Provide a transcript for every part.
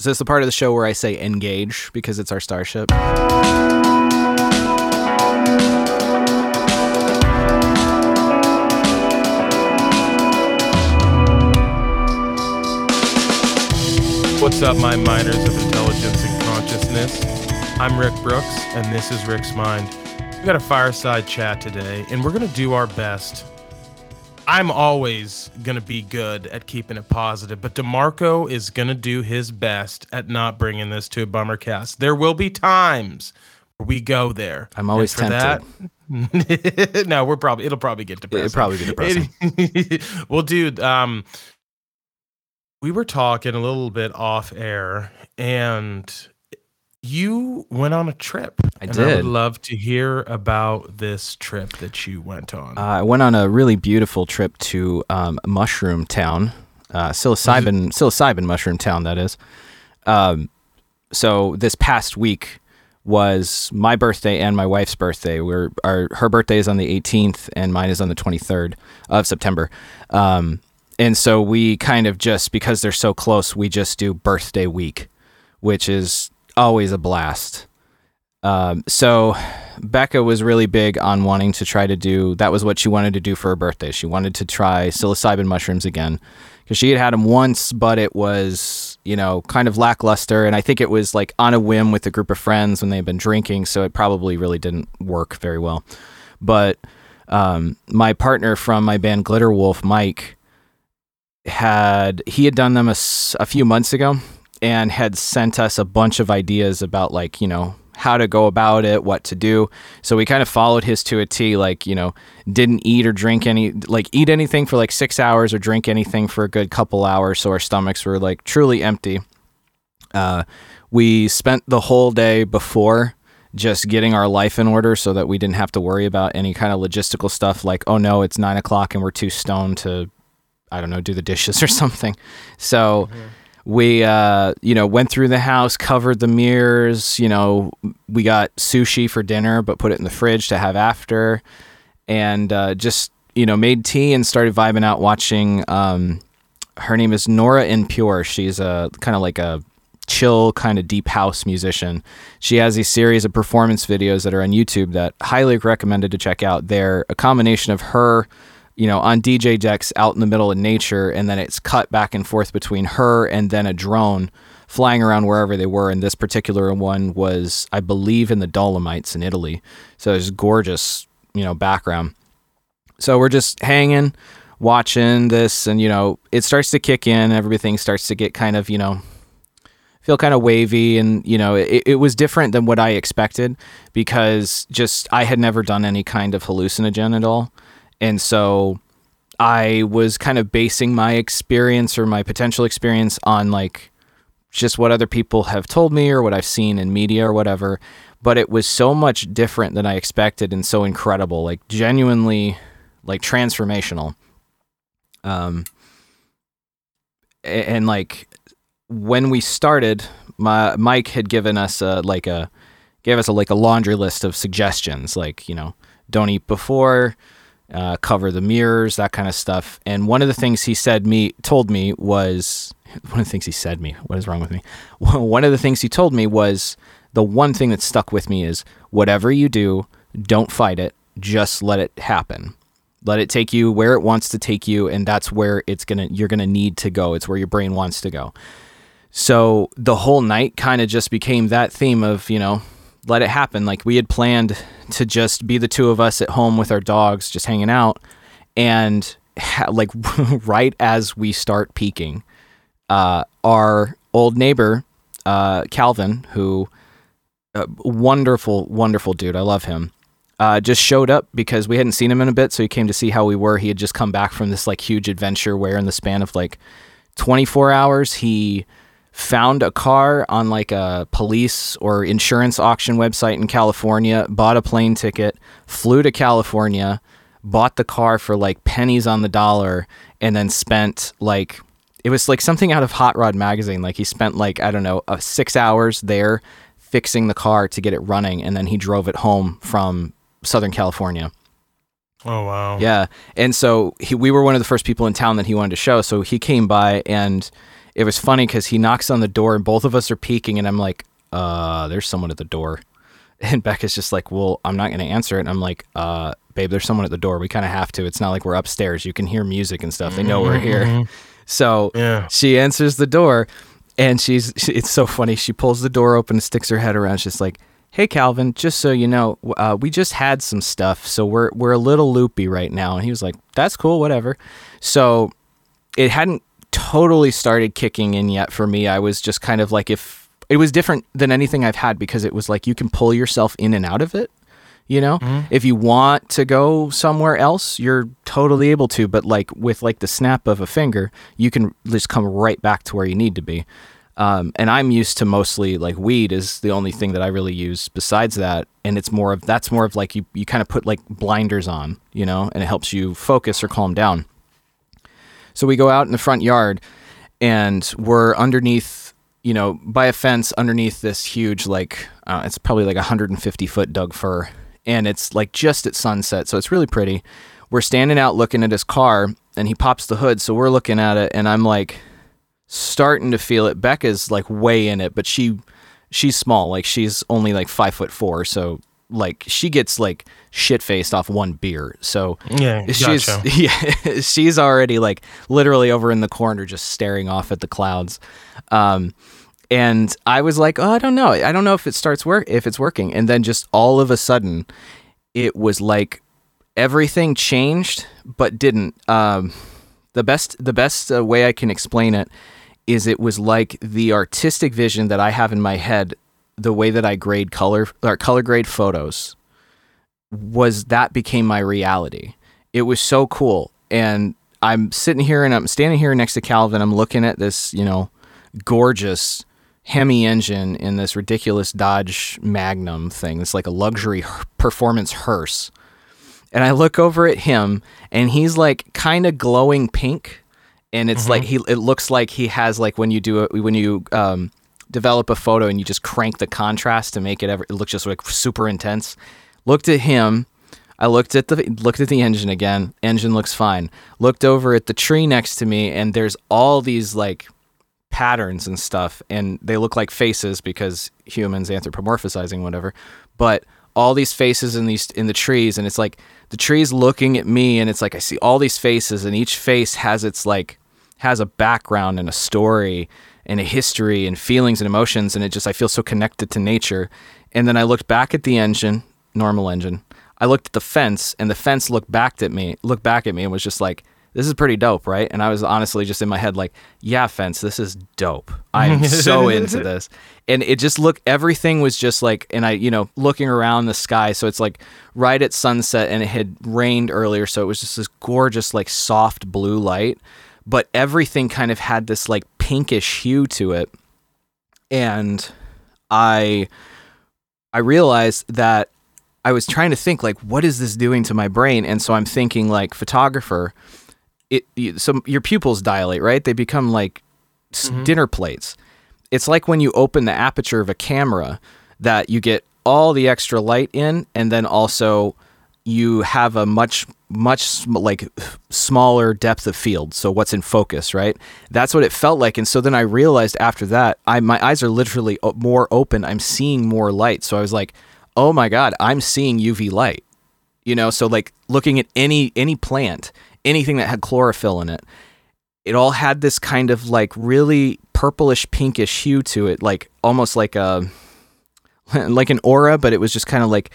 Is this the part of the show where I say engage because it's our starship? What's up, my miners of intelligence and consciousness? I'm Rick Brooks, and this is Rick's Mind. We got a fireside chat today, and we're going to do our best. I'm always going to be good at keeping it positive, but DeMarco is going to do his best at not bringing this to a bummer cast. There will be times where we go there. I'm always tempted. that- no, we're probably it'll probably get depressing. It'll probably be depressing. well, dude, um, we were talking a little bit off air, and you went on a trip. I and I would did. love to hear about this trip that you went on. Uh, I went on a really beautiful trip to um, Mushroom Town, uh, psilocybin psilocybin Mushroom Town. That is. Um, so this past week was my birthday and my wife's birthday. We're our her birthday is on the 18th and mine is on the 23rd of September. Um, and so we kind of just because they're so close, we just do birthday week, which is always a blast. Um, so Becca was really big on wanting to try to do that was what she wanted to do for her birthday. She wanted to try psilocybin mushrooms again because she had had them once, but it was you know kind of lackluster, and I think it was like on a whim with a group of friends when they had been drinking, so it probably really didn't work very well. But um, my partner from my band Glitter Wolf, Mike, had he had done them a few months ago and had sent us a bunch of ideas about like you know how to go about it what to do. So we kind of followed his to a t like you know didn't eat or drink any like eat anything for like six hours or drink anything for a good couple hours so our stomachs were like truly empty. Uh, we spent the whole day before just getting our life in order so that we didn't have to worry about any kind of logistical stuff like oh no it's nine o'clock and we're too stoned to I don't know, do the dishes or something. So we, uh, you know, went through the house, covered the mirrors. You know, we got sushi for dinner, but put it in the fridge to have after, and uh, just you know made tea and started vibing out watching. Um, her name is Nora En Pure. She's a kind of like a chill kind of deep house musician. She has a series of performance videos that are on YouTube that highly recommended to check out. They're a combination of her you know, on DJ decks out in the middle of nature, and then it's cut back and forth between her and then a drone flying around wherever they were. And this particular one was, I believe, in the Dolomites in Italy. So it's gorgeous, you know, background. So we're just hanging, watching this, and you know, it starts to kick in. Everything starts to get kind of, you know, feel kind of wavy and you know it, it was different than what i expected because just i had never done any kind of hallucinogen at all and so I was kind of basing my experience or my potential experience on like just what other people have told me or what I've seen in media or whatever. But it was so much different than I expected and so incredible, like genuinely like transformational. Um and like when we started, my Mike had given us a like a gave us a like a laundry list of suggestions, like, you know, don't eat before, uh, cover the mirrors, that kind of stuff. And one of the things he said me told me was one of the things he said me. What is wrong with me? One of the things he told me was the one thing that stuck with me is whatever you do, don't fight it. Just let it happen. Let it take you where it wants to take you, and that's where it's gonna you're gonna need to go. It's where your brain wants to go. So the whole night kind of just became that theme of, you know, let it happen. Like we had planned to just be the two of us at home with our dogs, just hanging out. And ha- like right as we start peaking, uh, our old neighbor, uh, Calvin, who, uh, wonderful, wonderful dude. I love him. Uh, just showed up because we hadn't seen him in a bit. So he came to see how we were. He had just come back from this like huge adventure where in the span of like 24 hours, he found a car on like a police or insurance auction website in California, bought a plane ticket, flew to California, bought the car for like pennies on the dollar, and then spent like it was like something out of Hot Rod magazine. Like he spent like I don't know, uh, six hours there fixing the car to get it running, and then he drove it home from Southern California. Oh wow. Yeah. And so he, we were one of the first people in town that he wanted to show. So he came by and it was funny because he knocks on the door and both of us are peaking, and I'm like, uh, there's someone at the door. And Becca's just like, well, I'm not going to answer it. And I'm like, uh, babe, there's someone at the door. We kind of have to. It's not like we're upstairs. You can hear music and stuff. They know we're here. So Yeah. she answers the door and she's she, it's so funny she pulls the door open and sticks her head around she's like hey calvin just so you know uh, we just had some stuff so we're we're a little loopy right now and he was like that's cool whatever so it hadn't totally started kicking in yet for me. I was just kind of like if it was different than anything i've had because it was like you can pull yourself in and out of it you know? If you want to go somewhere else you're totally able to but like with like the snap of a finger you can just come right back to where you need to be. Um, and i'm used to mostly like weed is the only thing that i really use besides that. And it's more of that's more of like you, you kind of put like blinders on you know and it helps you focus or calm down so we go out in the front yard and we're underneath, you know, by a fence underneath this huge, like, uh, it's probably like 150 foot Doug fir. And it's like just at sunset. So it's really pretty. We're standing out looking at his car and he pops the hood. So we're looking at it and I'm like starting to feel it. Becca's like way in it, but she, she's small. Like she's only like five foot four. So like she gets like shit faced off one beer. So Yeah, she's gotcha. yeah, she's already like literally over in the corner just staring off at the clouds. Um and I was like, "Oh, I don't know. I don't know if it starts work if it's working." And then just all of a sudden it was like everything changed but didn't. Um the best the best uh, way I can explain it is it was like the artistic vision that I have in my head, the way that I grade color or color grade photos was that became my reality. It was so cool. And I'm sitting here and I'm standing here next to Calvin. I'm looking at this, you know, gorgeous Hemi engine in this ridiculous Dodge Magnum thing. It's like a luxury performance hearse. And I look over at him and he's like kind of glowing pink. And it's like he it looks like he has like when you do it when you um develop a photo and you just crank the contrast to make it ever it looks just like super intense. Looked at him. I looked at the looked at the engine again. Engine looks fine. Looked over at the tree next to me and there's all these like patterns and stuff and they look like faces because humans anthropomorphizing whatever. But all these faces in these in the trees and it's like the trees looking at me and it's like I see all these faces and each face has its like has a background and a story and a history and feelings and emotions and it just I feel so connected to nature. And then I looked back at the engine, normal engine. I looked at the fence and the fence looked back at me, looked back at me and was just like this is pretty dope, right? And I was honestly just in my head like, yeah, fence, this is dope. I'm so into this. And it just looked everything was just like and I, you know, looking around the sky, so it's like right at sunset and it had rained earlier, so it was just this gorgeous like soft blue light but everything kind of had this like pinkish hue to it. And i i realized that i was trying to think like what is this doing to my brain? And so i'm thinking like photographer it you, some your pupils dilate right? They become like s mm-hmm. dinner plates. It's like when you open the aperture of a camera that you get all the extra light in and then also you have a much much like smaller depth of field so what's in focus right? That's what it felt like and so then i realized after that i my eyes are literally more open. I'm seeing more light. So i was like oh my god i'm seeing uv light. You know so like looking at any any plant anything that had chlorophyll in it it all had this kind of like really purplish pinkish hue to it like almost like a like an aura but it was just kind of like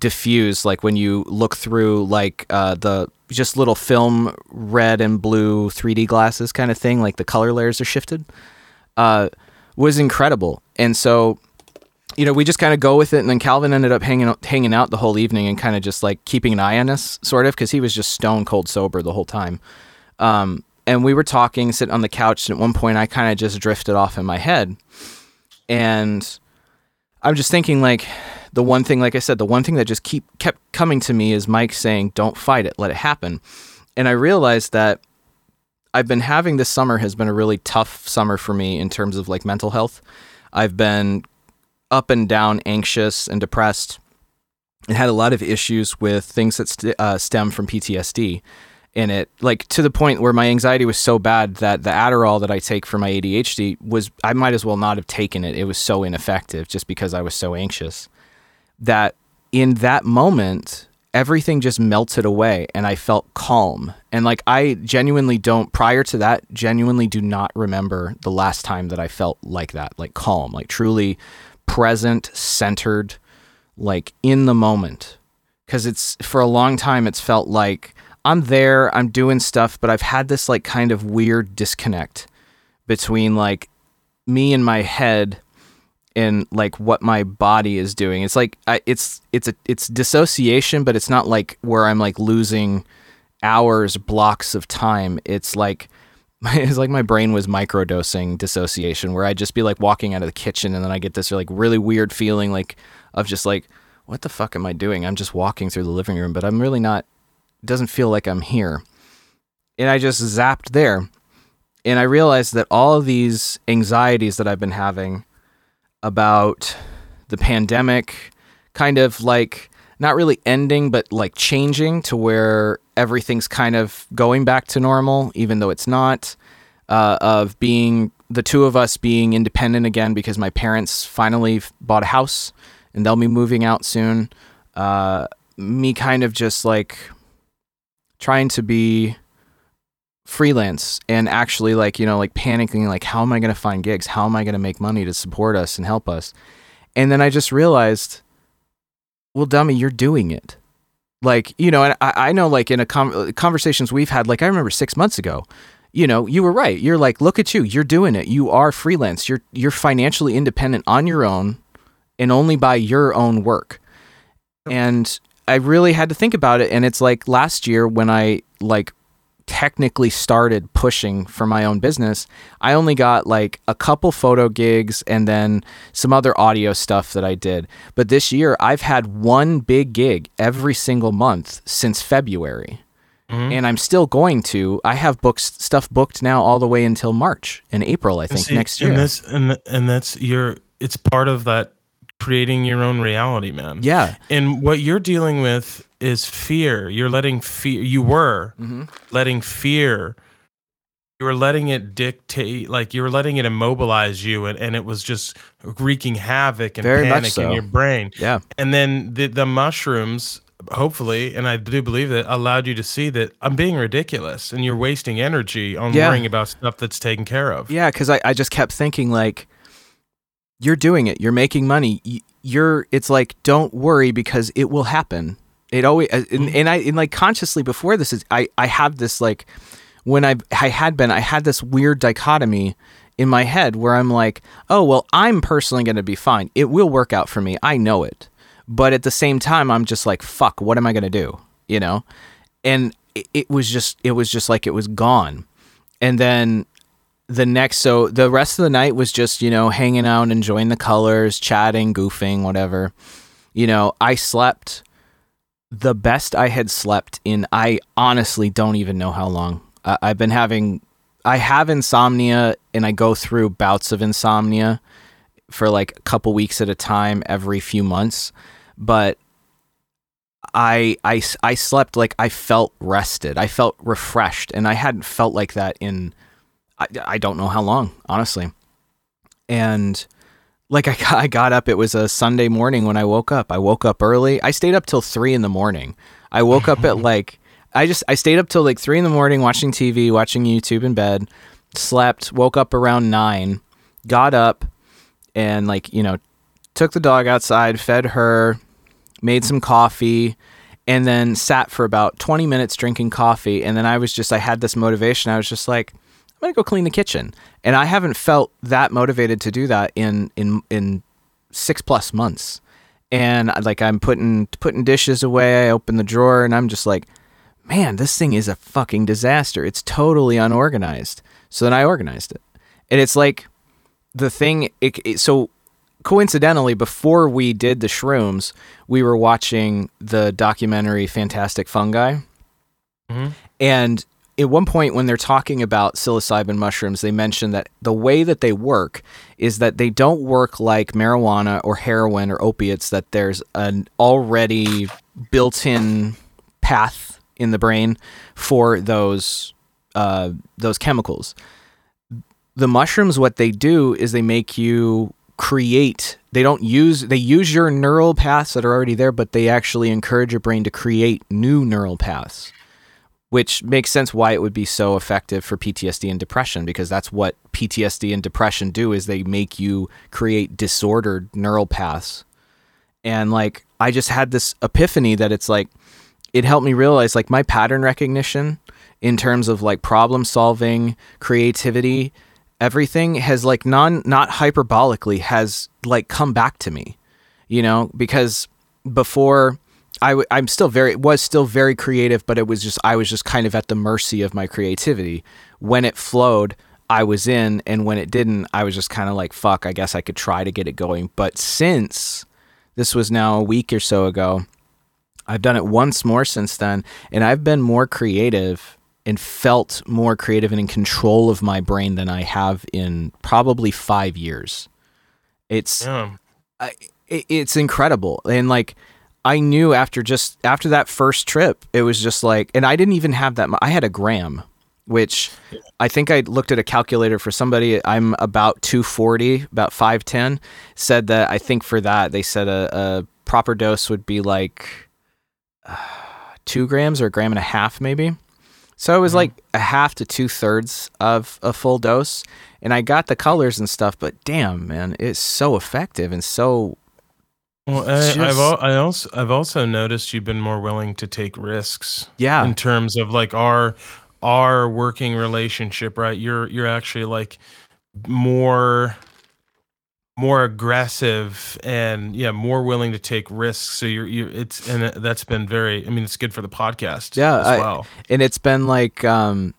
diffused like when you look through like uh, the just little film red and blue 3d glasses kind of thing like the color layers are shifted uh, was incredible. And so you know we just kind of go with it and then calvin ended up hanging out, hanging out the whole evening and kind of just like keeping an eye on us sort of because he was just stone cold sober the whole time. Um, and we were talking sitting on the couch and at one point i kind of just drifted off in my head. And i'm just thinking like the one thing like i said the one thing that just keep kept coming to me is mike saying don't fight it let it happen and i realized that i've been having this summer has been a really tough summer for me in terms of like mental health i've been up and down anxious and depressed and had a lot of issues with things that st- uh, stem from ptsd in it, like to the point where my anxiety was so bad that the Adderall that I take for my ADHD was I might as well not have taken it. It was so ineffective just because I was so anxious. That in that moment, everything just melted away and I felt calm. And like I genuinely don't prior to that genuinely do not remember the last time that I felt like that, like calm, like truly present, centered, like in the moment. Cuz it's for a long time it's felt like I'm there, I'm doing stuff, but I've had this like kind of weird disconnect between like me and my head and like what my body is doing. It's like I, it's it's a it's dissociation, but it's not like where I'm like losing hours, blocks of time. It's like it's like my brain was microdosing dissociation, where I'd just be like walking out of the kitchen, and then I get this like really weird feeling like of just like what the fuck am I doing? I'm just walking through the living room, but I'm really not. It doesn't feel like I'm here, and I just zapped there, and I realized that all of these anxieties that I've been having about the pandemic kind of like not really ending but like changing to where everything's kind of going back to normal even though it's not uh, of being the two of us being independent again because my parents finally bought a house and they'll be moving out soon. Uh, me kind of just like trying to be freelance and actually like you know like panicking like how am i going to find gigs? How am i going to make money to support us and help us? And then i just realized well dummy you're doing it. Like you know and i, I know like in a com- conversations we've had like i remember six months ago you know you were right. You're like look at you. You're doing it. You are freelance. You're you're financially independent on your own and only by your own work. And i really had to think about it. And it's like last year when i like technically started pushing for my own business, I only got like a couple photo gigs and then some other audio stuff that I did. But this year, I've had one big gig every single month since February. Mm-hmm. And I'm still going to. I have books stuff booked now all the way until March and April, I think, see, next year. And that's and, and that's your it's part of that creating your own reality, man. Yeah. And what you're dealing with is fear. You're letting fear. You were mm-hmm. letting fear. You were letting it dictate, like you were letting it immobilize you, and, and it was just wreaking havoc and Very panic so. in your brain. Yeah. And then the the mushrooms, hopefully, and I do believe that allowed you to see that I'm being ridiculous, and you're wasting energy on yeah. worrying about stuff that's taken care of. Yeah, because I, I just kept thinking like, you're doing it, you're making money, you're. It's like don't worry because it will happen it always uh, and, mm. and I and like consciously before this is I I have this like when I I had been I had this weird dichotomy in my head where I'm like, oh well, I'm personally going to be fine. It will work out for me. I know it. But at the same time, I'm just like, fuck, what am I going to do? You know? And it, it was just it was just like it was gone. And then the next so the rest of the night was just you know hanging out enjoying the colors chatting goofing whatever you know i slept the best I had slept in, I honestly don't even know how long. I've been having, I have insomnia and I go through bouts of insomnia for like a couple weeks at a time every few months. But I, I, I slept like I felt rested. I felt refreshed. And I hadn't felt like that in, I, I don't know how long, honestly. And, like I got, I got up. It was a Sunday morning when I woke up. I woke up early. I stayed up till three in the morning. I woke up at like I just I stayed up till like three in the morning watching TV, watching YouTube in bed. Slept. Woke up around nine. Got up and like you know took the dog outside, fed her, made some coffee, and then sat for about twenty minutes drinking coffee. And then I was just I had this motivation. I was just like I'm gonna go clean the kitchen, and I haven't felt that motivated to do that in in in six plus months. And like I'm putting putting dishes away, I open the drawer, and I'm just like, man, this thing is a fucking disaster. It's totally unorganized. So then I organized it, and it's like the thing. It, it, so coincidentally, before we did the shrooms, we were watching the documentary Fantastic Fungi. Mm-hmm. And at one point when they're talking about psilocybin mushrooms, they mention that the way that they work is that they don't work like marijuana or heroin or opiates, that there's an already built in path in the brain for those uh, those chemicals. The mushrooms, what they do is they make you create. They don't use they use your neural paths that are already there, but they actually encourage your brain to create new neural paths which makes sense why it would be so effective for PTSD and depression because that's what PTSD and depression do is they make you create disordered neural paths. And like I just had this epiphany that it's like it helped me realize like my pattern recognition in terms of like problem solving, creativity, everything has like non not hyperbolically has like come back to me. You know, because before I w- I'm still very was still very creative, but it was just I was just kind of at the mercy of my creativity. When it flowed, I was in, and when it didn't, I was just kind of like, "Fuck, I guess I could try to get it going." But since this was now a week or so ago, I've done it once more since then, and I've been more creative and felt more creative and in control of my brain than I have in probably five years. It's Yeah. I, it, it's incredible, and like I knew after just after that first trip, it was just like, and I didn't even have that. mu- I had a gram, which I think I looked at a calculator for somebody. I'm about 240, about 5'10. Said that I think for that they said a, a proper dose would be like uh, two grams or a gram and a half, maybe. So it was Mhm. like a half to two thirds of a full dose, and I got the colors and stuff. But damn, man, it's so effective and so Well, I, I've al- I also I've also noticed you've been more willing to take risks yeah. in terms of like our our working relationship, right? You're you're actually like more more aggressive and yeah, more willing to take risks. So you're you it's and that's been very. I mean, it's good for the podcast. Yeah, as I- well. and it's been like um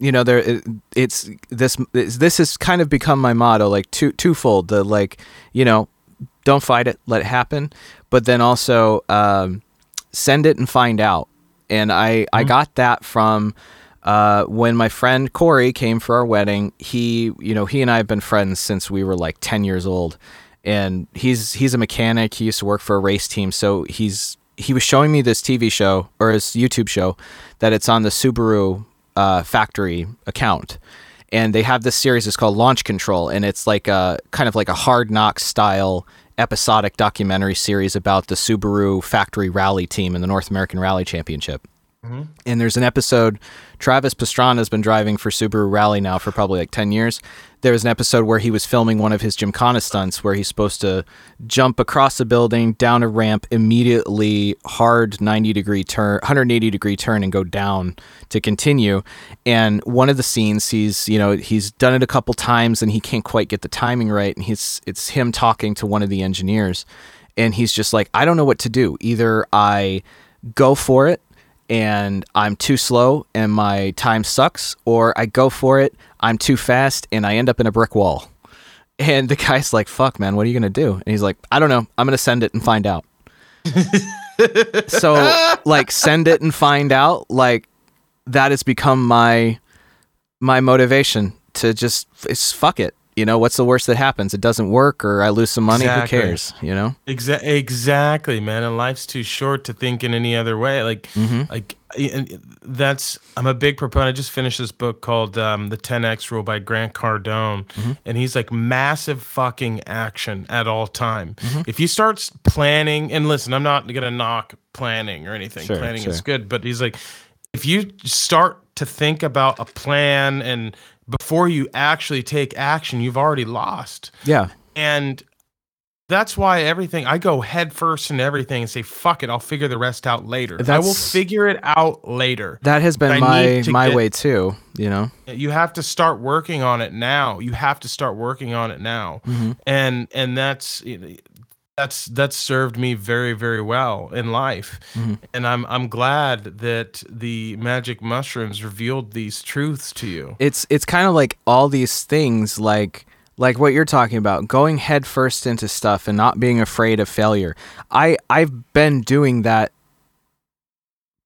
you know there it, it's this this has kind of become my motto like two twofold the like you know don't fight it let it happen but then also um send it and find out and i i Mhm. got that from uh, when my friend Corey came for our wedding, he, you know, he and I have been friends since we were like 10 years old. And he's he's a mechanic. He used to work for a race team. So he's he was showing me this TV show or his YouTube show that it's on the Subaru uh, factory account. And they have this series. It's called Launch Control, and it's like a kind of like a Hard knock style episodic documentary series about the Subaru factory rally team in the North American Rally Championship. Mhm. And there's an episode, Travis Pastrana has been driving for Subaru Rally now for probably like 10 years. There was an episode where he was filming one of his Gymkhana stunts where he's supposed to jump across a building, down a ramp, immediately hard 90 degree turn, 180 degree turn and go down to continue. And one of the scenes, he's, you know, he's done it a couple times and he can't quite get the timing right. And he's, it's him talking to one of the engineers. And he's just like, I don't know what to do. Either I go for it and I'm too slow and my time sucks, or I go for it, I'm too fast and I end up in a brick wall. And the guy's like, fuck, man, what are you going to do? And he's like, I don't know. I'm going to send it and find out. so, like, send it and find out. Like, that has become my my motivation to just it's fuck it. You know, what's the worst that happens? It doesn't work or I lose some money. Exactly. Who cares? You know? Exa- exactly, man. And life's too short to think in any other way. Like, Mhm. like that's. I'm a big proponent. I just finished this book called um, "The 10x Rule" by Grant Cardone, Mhm. and he's like massive fucking action at all time. Mhm. If you start planning, and listen, I'm not gonna knock planning or anything. Sure, planning is good, but he's like, if you start to think about a plan and before you actually take action, you've already lost Yeah. and that's why everything I go head first in everything and say fuck it, I'll figure the rest out later. I will figure it out later. That has been my my get- way too, you know? You have to start working on it now. You have to start working on it now. Mm-hmm. And and that's that's that's served me very very well in life. Mhm. And I'm I'm glad that the magic mushrooms revealed these truths to you. it's it's kind of like all these things like like what you're talking about going head first into stuff and not being afraid of failure i i've been doing that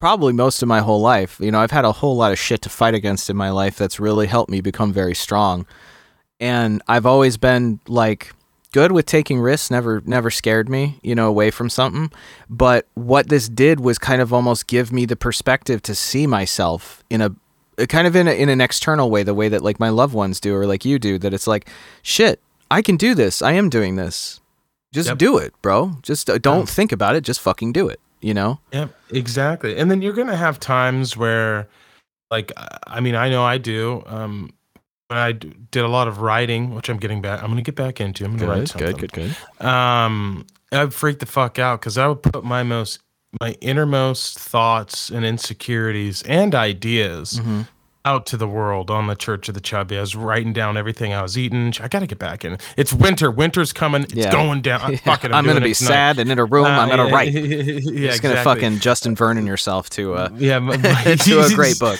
probably most of my whole life you know i've had a whole lot of shit to fight against in my life that's really helped me become very strong and i've always been like good with taking risks, never never scared me, you know, away from something. But what this did was kind of almost give me the perspective to see myself in a kind of in a, in an external way, the way that like my loved ones do or like you do. That it's like, shit, I can do this. I am doing this. Just Yep. do it, bro. Just uh, don't Yeah. think about it. Just fucking do it. You know? Yeah, exactly. And then you're gonna have times where, like, I- mean, I know I do. Um, I did a lot of writing, which I'm getting back, I'm gonna get back into. I'm gonna write something. good. good, good. Um, I'd freak the fuck out because I would put my most, my innermost thoughts and insecurities and ideas Mm-hmm. Out to the world on the Church of the Chubby. I was writing down everything I was eating. I got to get back in. It's winter. Winter's coming. It's Yeah. going down. I'm, I'm, gonna be it tonight. sad and in a room. Uh, I'm gonna yeah, write. yeah, Just gonna exactly. fucking Justin Vernon yourself to uh, yeah, m- to a great book.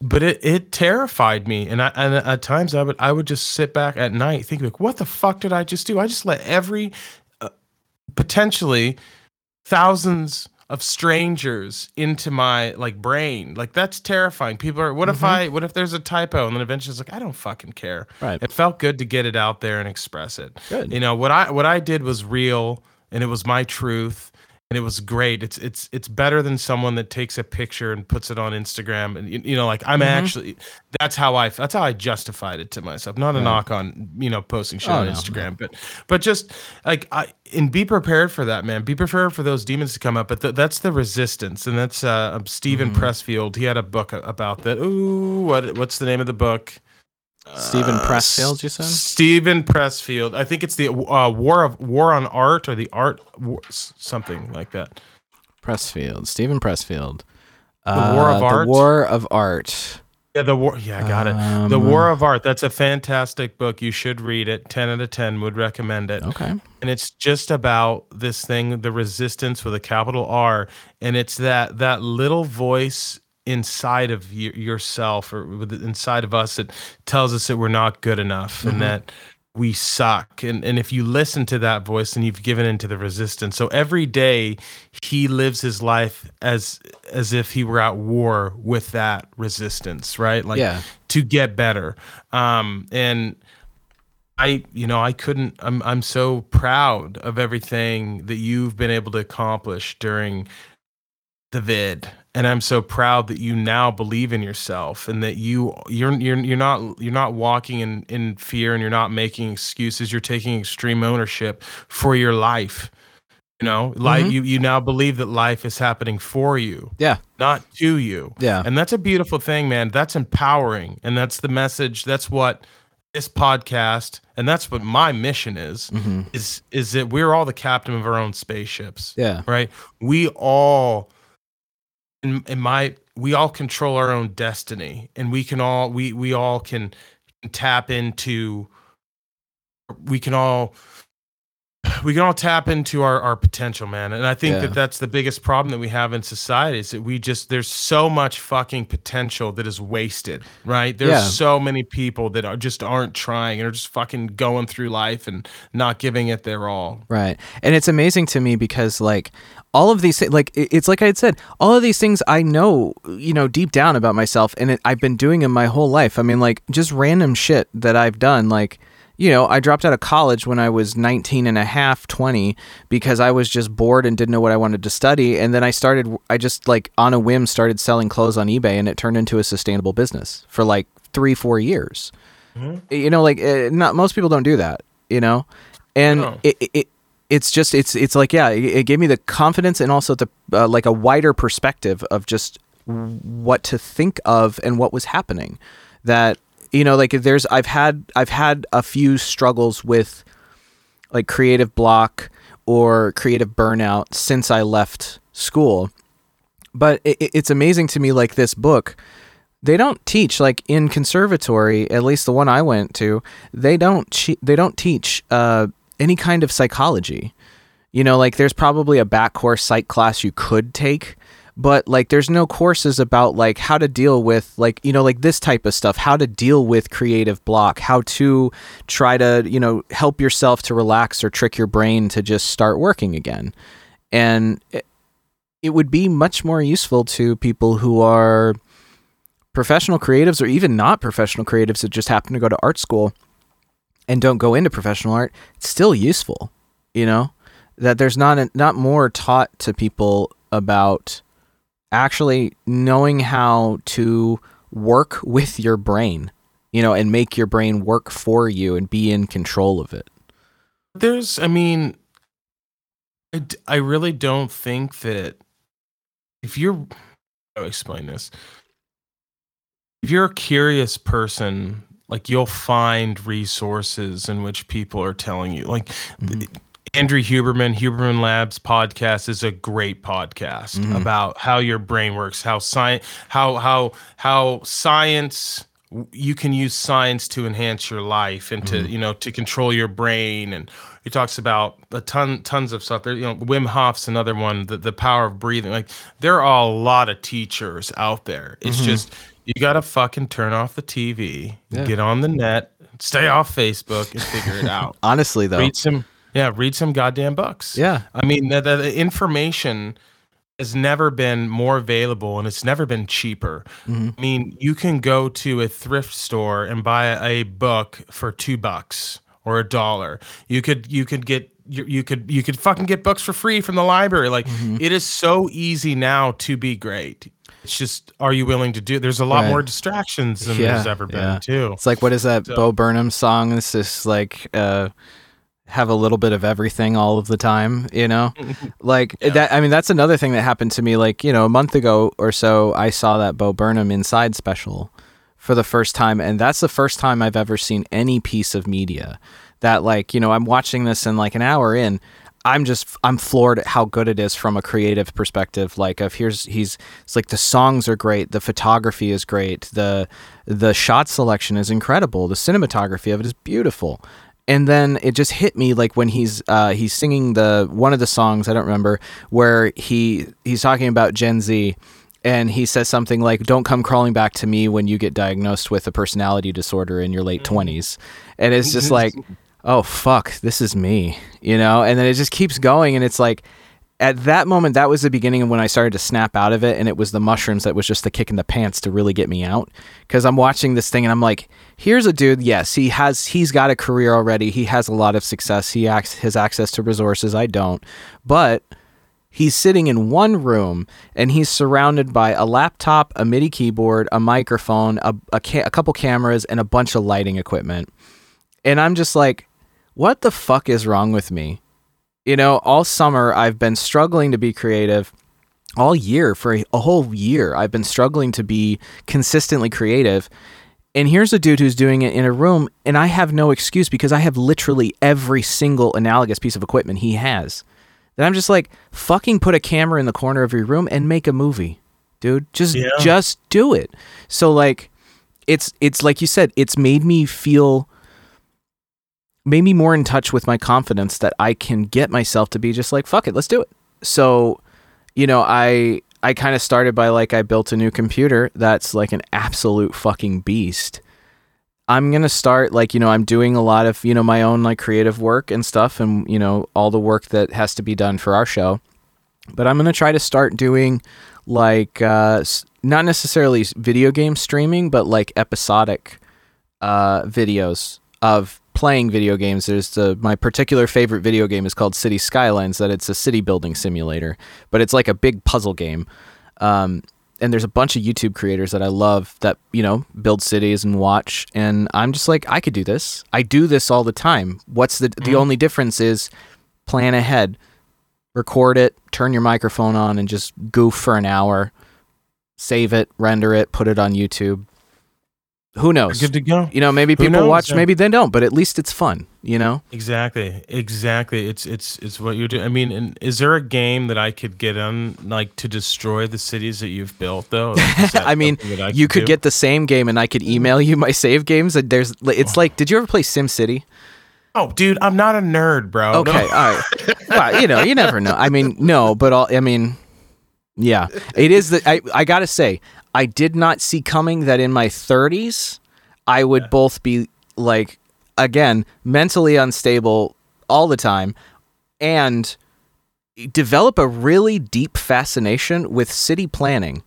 But it, it terrified me, and I and at times I would I would just sit back at night thinking like, what the fuck did I just do? I just let every uh, potentially thousands of strangers into my like brain. Like that's terrifying. People are what if mm-hmm. I what if there's a typo and then eventually it's like I don't fucking care. Right. It felt good to get it out there and express it. Good. You know, what I what I did was real and it was my truth and it was great. It's it's it's better than someone that takes a picture and puts it on Instagram and you, you know like I'm actually that's how I that's how I justified it to myself. Not a knock on, you know, posting shit Oh, on no, Instagram, but but just like I and be prepared for that, man. Be prepared for those demons to come up. But th- that's the resistance, and that's uh, Steven Mm-hmm. Pressfield. He had a book about that. Ooh, what what's the name of the book? Steven Uh, Pressfield, you said? Steven Pressfield. I think it's the uh, War of War on Art or the Art war, something like that. Pressfield, Steven Pressfield. The War of Uh, Art? The War of Art. Yeah, the war. Yeah, I got it. The Um, War of Art. That's a fantastic book. You should read it. Ten out of ten would recommend it. Okay. and it's just about this thing the resistance with a capital r and it's that that little voice inside of y- yourself or with- inside of us that tells us that we're not good enough and that we suck. And and if you listen to that voice and you've given into the resistance. So every day he lives his life as as if he were at war with that resistance right? Like Yeah. to get better. Um and I, you know, I couldn't. I'm, I'm so proud of everything that you've been able to accomplish during the vid, and I'm so proud that you now believe in yourself and that you, you're, you're, you're not, you're not walking in in fear and you're not making excuses. You're taking extreme ownership for your life. You know, like Mhm. you, you now believe that life is happening for you, Yeah. not to you. Yeah. And that's a beautiful thing, man. That's empowering. And that's the message. That's what this podcast and that's what my mission is Mm-hmm. is is that we're all the captain of our own spaceships. Yeah. Right? We all in, in my we all control our own destiny and we can all we we all can tap into we can all we can all tap into our, our potential man and i think Yeah. that that's the biggest problem that we have in society is that we just there's so much fucking potential that is wasted right there's Yeah. so many people that are just aren't trying and are just fucking going through life and not giving it their all Right. And it's amazing to me because like all of these like it's like I had said, all of these things I know, you know, deep down about myself and it, I've been doing them my whole life. I mean like just random shit that I've done like you know, I dropped out of college when I was 19 and a half, 20 because I was just bored and didn't know what I wanted to study and then I started I just like on a whim started selling clothes on eBay and it turned into a sustainable business for like 3 4 years. You know like uh, not most people don't do that, you know. And No. it, it it's just it's it's like yeah it, it gave me the confidence and also the uh, like a wider perspective of just what to think of and what was happening that you know like there's i've had i've had a few struggles with like creative block or creative burnout since i left school. But it, it- it's amazing to me like this book they don't teach like in conservatory at least the one i went to they don't they don't teach uh, any kind of psychology. You know like there's probably a back course psych class you could take but like there's no courses about like how to deal with like you know like this type of stuff how to deal with creative block how to try to you know help yourself to relax or trick your brain to just start working again and it, would be much more useful to people who are professional creatives or even not professional creatives that just happen to go to art school and don't go into professional art, it's still useful. You know that there's not a, not more taught to people about actually knowing how to work with your brain, you know, and make your brain work for you and be in control of it. There's, I mean, I, I really don't think that if you're, I'll explain this. If you're a curious person, like you'll find resources in which people are telling you, like Mhm. Andrew Huberman, Huberman Labs podcast is a great podcast Mhm. about how your brain works, how science, how how how science you can use science to enhance your life and to Mhm. you know to control your brain and he talks about a ton tons of stuff there you know wim hof's another one the, the power of breathing like there are a lot of teachers out there it's Mhm. just you gotta fucking turn off the tv Yeah. get on the net stay off facebook and figure it out Honestly, though, read some yeah read some goddamn books yeah, i mean the, the, the information has never been more available and it's never been cheaper Mhm. i mean you can go to a thrift store and buy a book for two bucks or a dollar you could you could get you, you could you could fucking get books for free from the library like Mhm. it is so easy now to be great it's just are you willing to do there's a lot Right. more distractions than Yeah, there's ever been yeah. too It's like what is that So- Bo Burnham song? It's just like uh, have a little bit of everything all of the time, you know? Like Yeah. that. I mean, that's another thing that happened to me. Like you know, a month ago or so, I saw that Bo Burnham Inside special for the first time, and that's the first time I've ever seen any piece of media that like you know I'm watching this and like an hour in. I'm just I'm floored at how good it is from a creative perspective. Like of here's he's it's like the songs are great, the photography is great, the the shot selection is incredible, the cinematography of it is beautiful. And then it just hit me like when he's uh, he's singing the one of the songs I don't remember where he he's talking about Gen Z and he says something like don't come crawling back to me when you get diagnosed with a personality disorder in your late 20s and it's just like oh fuck this is me you know? And then it just keeps going and it's like at that moment that was the beginning of when i started to snap out of it and it was the mushrooms that was just the kick in the pants to really get me out. Because i'm watching this thing and i'm like here's a dude yes he has he's got a career already he has a lot of success he acts, has access to resources i don't but he's sitting in one room and he's surrounded by a laptop a midi keyboard a microphone a, a, ca- a couple cameras and a bunch of lighting equipment and i'm just like what the fuck is wrong with me? You know, all summer I've been struggling to be creative. All year, for a, a whole year, I've been struggling to be consistently creative. And here's a dude who's doing it in a room, and I have no excuse because I have literally every single analogous piece of equipment he has. That I'm just like, fucking put a camera in the corner of your room and make a movie, dude. Just Yeah. just do it. So like, it's it's like you said, it's made me feel made me more in touch with my confidence that I can get myself to be just like fuck it, let's do it. So, you know, I I kind of started by like I built a new computer that's like an absolute fucking beast. I'm going to start like, you know, I'm doing a lot of, you know, my own like creative work and stuff and, you know, all the work that has to be done for our show. But I'm going to try to start doing like uh not necessarily video game streaming, but like episodic uh videos of playing video games. There's the my particular favorite video game is called City Skylines. That it's a city building simulator, but it's like a big puzzle game. Um, and there's a bunch of YouTube creators that I love that you know build cities and watch. And I'm just like, I could do this. I do this all the time. What's the the Mhm. only difference is plan ahead, record it, turn your microphone on, and just goof for an hour. Save it, render it, put it on YouTube. Who knows? good to go You know, maybe Who people knows, watch, yeah. maybe they don't, but at least it's fun. You know, Exactly, exactly. It's it's it's what you do. I mean, and is there a game that I could get on like to destroy the cities that you've built though? Like, is that I mean, that you could do? get the same game, and I could email you my save games. And there's, it's oh. like, did you ever play Sim City? Oh, dude, I'm not a nerd, bro. Okay, No. all right. Well, you know, you never know. I mean, no, but all, I mean, yeah, it is the. I I gotta say, I did not see coming that in my 30s, I would both be like, again, mentally unstable all the time, and develop a really deep fascination with city planning.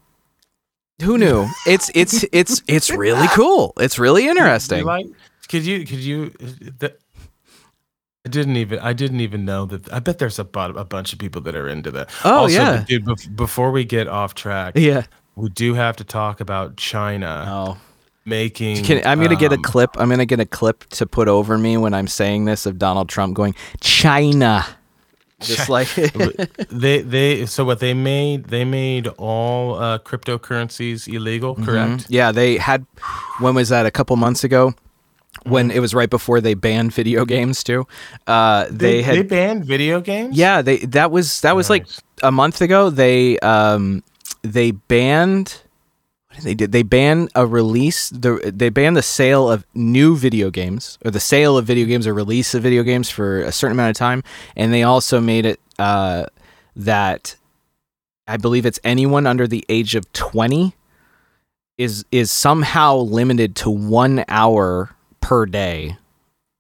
Who knew? It's it's it's it's really cool. It's really interesting. like? Could you? Could you? The, I didn't even. I didn't even know that. I bet there's a, a bunch of people that are into that. Oh, also, yeah. dude. bef- before we get off track, Yeah. We do have to talk about China Oh. making. Can, I'm gonna get a um, clip. I'm gonna get a clip to put over me when I'm saying this of Donald Trump going China, just like they they so what they made they made all uh, cryptocurrencies illegal correct yeah. They had when was that? A couple months ago, when it was right before they banned video games too. Uh, they, had they banned video games yeah. They that was that was like a month ago. They um they banned. What did they? They banned a release. The they banned the sale of new video games, or the sale of video games, or release of video games for a certain amount of time. And they also made it uh, that I believe it's anyone under the age of twenty is is somehow limited to one hour per day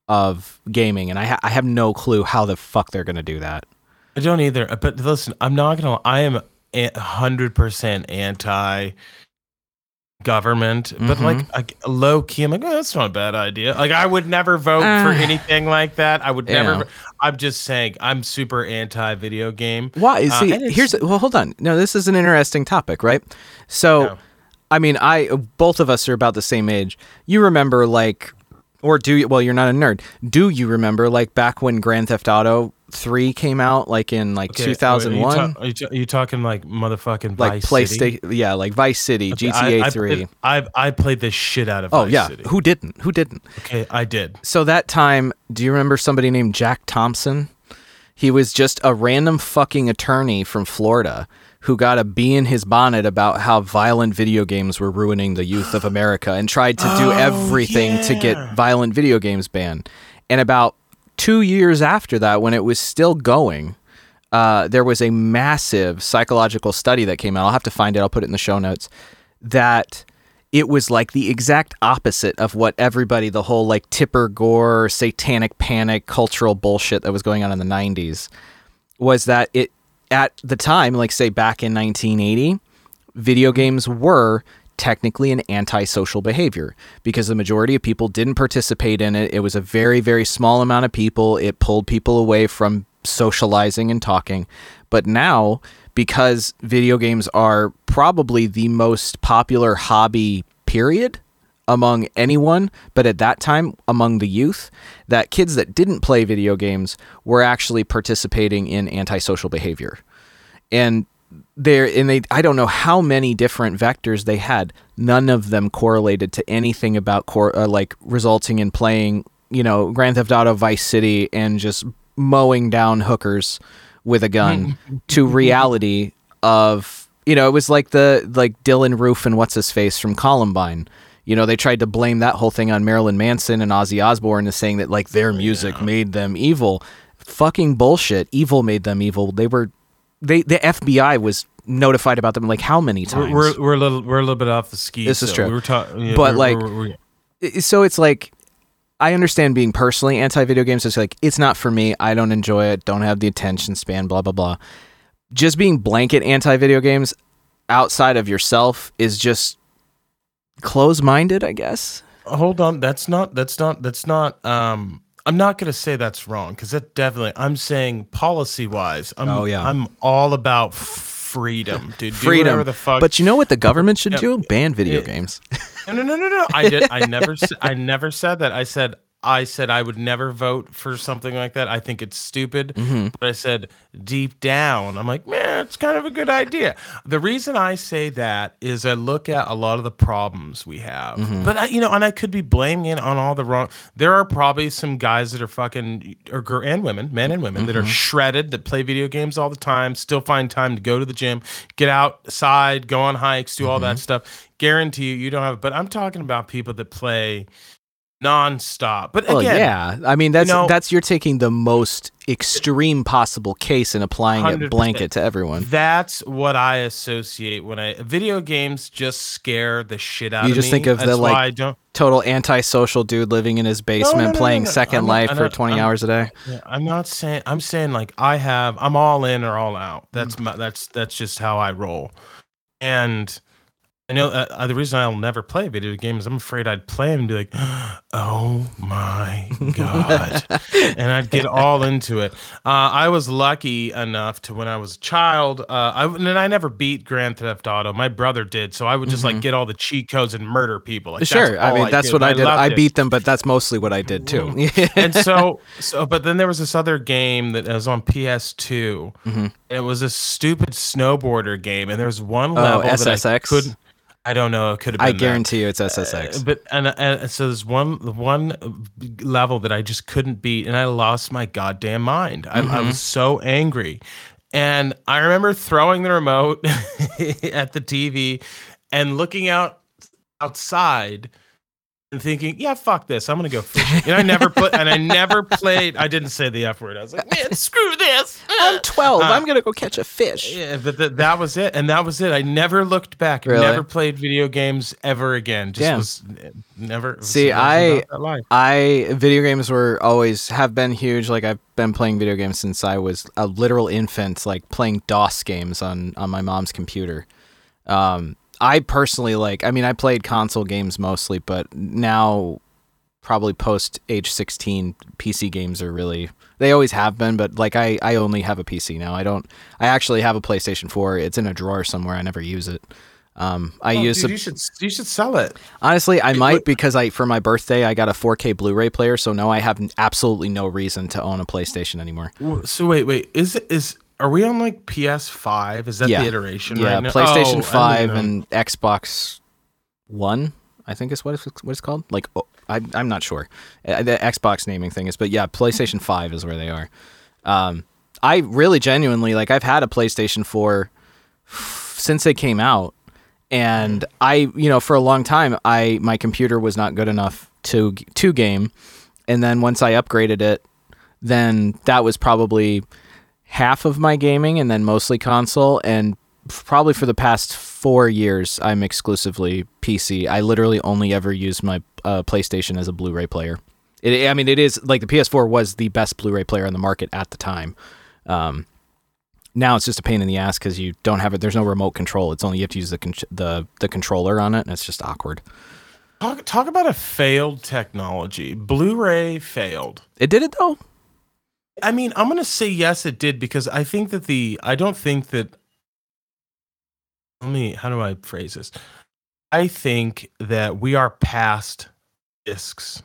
of gaming. And I ha- I have no clue how the fuck they're gonna do that. I don't either but listen I'm not gonna I am hundred percent anti government but Mhm. like I, low key I'm like oh, that's not a bad idea like I would never vote for Uh, anything like that I would never I'm just saying I'm super anti video game Why? Uh, See, it's- here's well. Hold on. No, this is an interesting topic, right? So, Yeah. I mean, I both of us are about the same age. You remember, like, or do you? Well, you're not a nerd. Do you remember, like, back when Grand Theft Auto Three came out, like in like Okay, 2001, Are you, ta- are you, ta- are you talking like motherfucking like PlayStation? Yeah, like Vice City, Okay, GTA I, I Three. I I played the shit out of oh Vice yeah, City. who didn't? Who didn't? Okay, I did. So that time, do you remember somebody named Jack Thompson? He was just a random fucking attorney from Florida who got a bee in his bonnet about how violent video games were ruining the youth of America and tried to do Oh, everything to get violent video games banned. And about two years after that, when it was still going, uh, there was a massive psychological study that came out. I'll have to find it. I'll put it in the show notes. That it was like the exact opposite of what everybody, the whole like Tipper Gore, satanic panic, cultural bullshit that was going on in the 90s, was that it, at the time, like say back in 1980, video games were technically an antisocial behavior because the majority of people didn't participate in it. It was a very, very small amount of people. It pulled people away from socializing and talking. But now, because video games are probably the most popular hobby, period, among anyone, but at that time among the youth, that kids that didn't play video games were actually participating in antisocial behavior. And there and they I don't know how many different vectors they had. None of them correlated to anything about cor- uh, like resulting in playing, you know, Grand Theft Auto Vice City and just mowing down hookers with a gun to reality of you know, it was like the like Dylann Roof and what's his face from Columbine. You know, they tried to blame that whole thing on Marilyn Manson and Ozzy Osbourne as saying that like their music made them evil. Fucking bullshit. Evil made them evil. They were they the FBI was notified about them like how many We're, times? we're, we're a little we're a little bit off the ski. This is true. We were talking, But, like, I- so it's like I understand being personally anti video games. It's like it's not for me. I don't enjoy it. Don't have the attention span. Blah blah blah. Just being blanket anti video games outside of yourself is just close minded. I guess. hold on. That's not. That's not. That's not. Um, I'm not gonna say that's wrong because that definitely. I'm saying policy wise. I'm, Oh, yeah. I'm all about freedom, dude. Do Freedom. the fuck. But you know what the government should Yeah. do? Ban video Yeah. games. No, no, no, no, no. I did. I never. I never said that. I said. I said I would never vote for something like that. I think it's stupid. Mm-hmm. But I said deep down, I'm like, man, it's kind of a good idea. The reason I say that is I look at a lot of the problems we have. Mm-hmm. But I, you know, and I could be blaming it on all the wrong. There are probably some guys that are fucking or and women, men and women that Mm-hmm. are shredded that play video games all the time, still find time to go to the gym, get outside, go on hikes, do all that Mm-hmm. stuff. Guarantee you, you don't have. But I'm talking about people that play nonstop. But Well, again, yeah. I mean, that's know- that's you're taking the most extreme possible case and applying it blanket to everyone. That's what I associate when I video games just scare the shit out You of just me. think of the, That's why like. Total antisocial dude living in his basement no, no, playing no, no. Second not- Life for not- 20 I'm- hours a day. Yeah, I'm not saying. I'm saying like I have. I'm all in or all out. That's mm. my. That's that's just how I roll. And I know uh, uh, the reason I'll never play video games. I'm afraid I'd play them and be like, "Oh my god," and I'd get all into it. Uh, I was lucky enough to when I was a child. Uh, I and I never beat Grand Theft Auto. My brother did, so I would just like get all the cheat codes and murder people. Like, Mm-hmm. sure. I mean, that's did. what I did. I it. beat them, but that's mostly what I did too. and so, so, but then there was this other game that was on PS2. Mm-hmm. It was a stupid snowboarder game, and there was one level that I SSX? couldn't. I don't know. It could have been. I that. guarantee you it's Uh, SSX. but and, and so there's one one level that I just couldn't beat, and I lost my goddamn mind. I, I Mm-hmm. was so angry, and I remember throwing the remote at the TV and looking out outside and thinking, "Yeah, fuck this. I'm gonna go fishing." And I never put and I never played. I didn't say the f word. I was like, "Man, screw this." I'm 12. Uh, I'm gonna go catch a fish. Yeah, but th- that was it, and that was it. I never looked back. Really? Never played video games ever again. Just Damn. was uh, never. was- See, I-. I video games were always have been huge. Like I've been playing video games since I was a literal infant, like playing DOS games on on my mom's computer. Um, I personally like. I mean, I played console games mostly, but now probably post age 16 PC games are really they always have been but like I I only have a PC now. I don't I actually have a PlayStation 4. It's in a drawer somewhere. I never use it. Um I Oh, use dude, a, you should you should sell it. Honestly, I might what- because I for my birthday I got a 4K Blu-ray player, so now I have absolutely no reason to own a PlayStation anymore. So wait, wait, is it is are we on like PS5? Is that Yeah. the iteration Yeah, right now? PlayStation Oh, 5 and Xbox One, I think is what it's, what it's called. Like oh, I, I'm not sure Uh, the Xbox naming thing is, but yeah, PlayStation 5 is where they are. Um, I really genuinely like I've had a PlayStation 4 since it came out, and I you know for a long time I my computer was not good enough to to game, and then once I upgraded it, then that was probably half of my gaming and then mostly console and probably for the past four years i'm exclusively pc i literally only ever use my uh, playstation as a blu-ray player. It, i mean it is like the ps4 was the best blu-ray player on the market at the time. Um, now it's just a pain in the ass because you don't have it there's no remote control. It's only you have to use the con- the, the controller on it and it's just awkward. Talk talk about a failed technology. Blu-ray failed. it did it though I mean, I'm gonna say yes, it did because I think that the I don't think that. Let me. How do I phrase this? I think that we are past discs.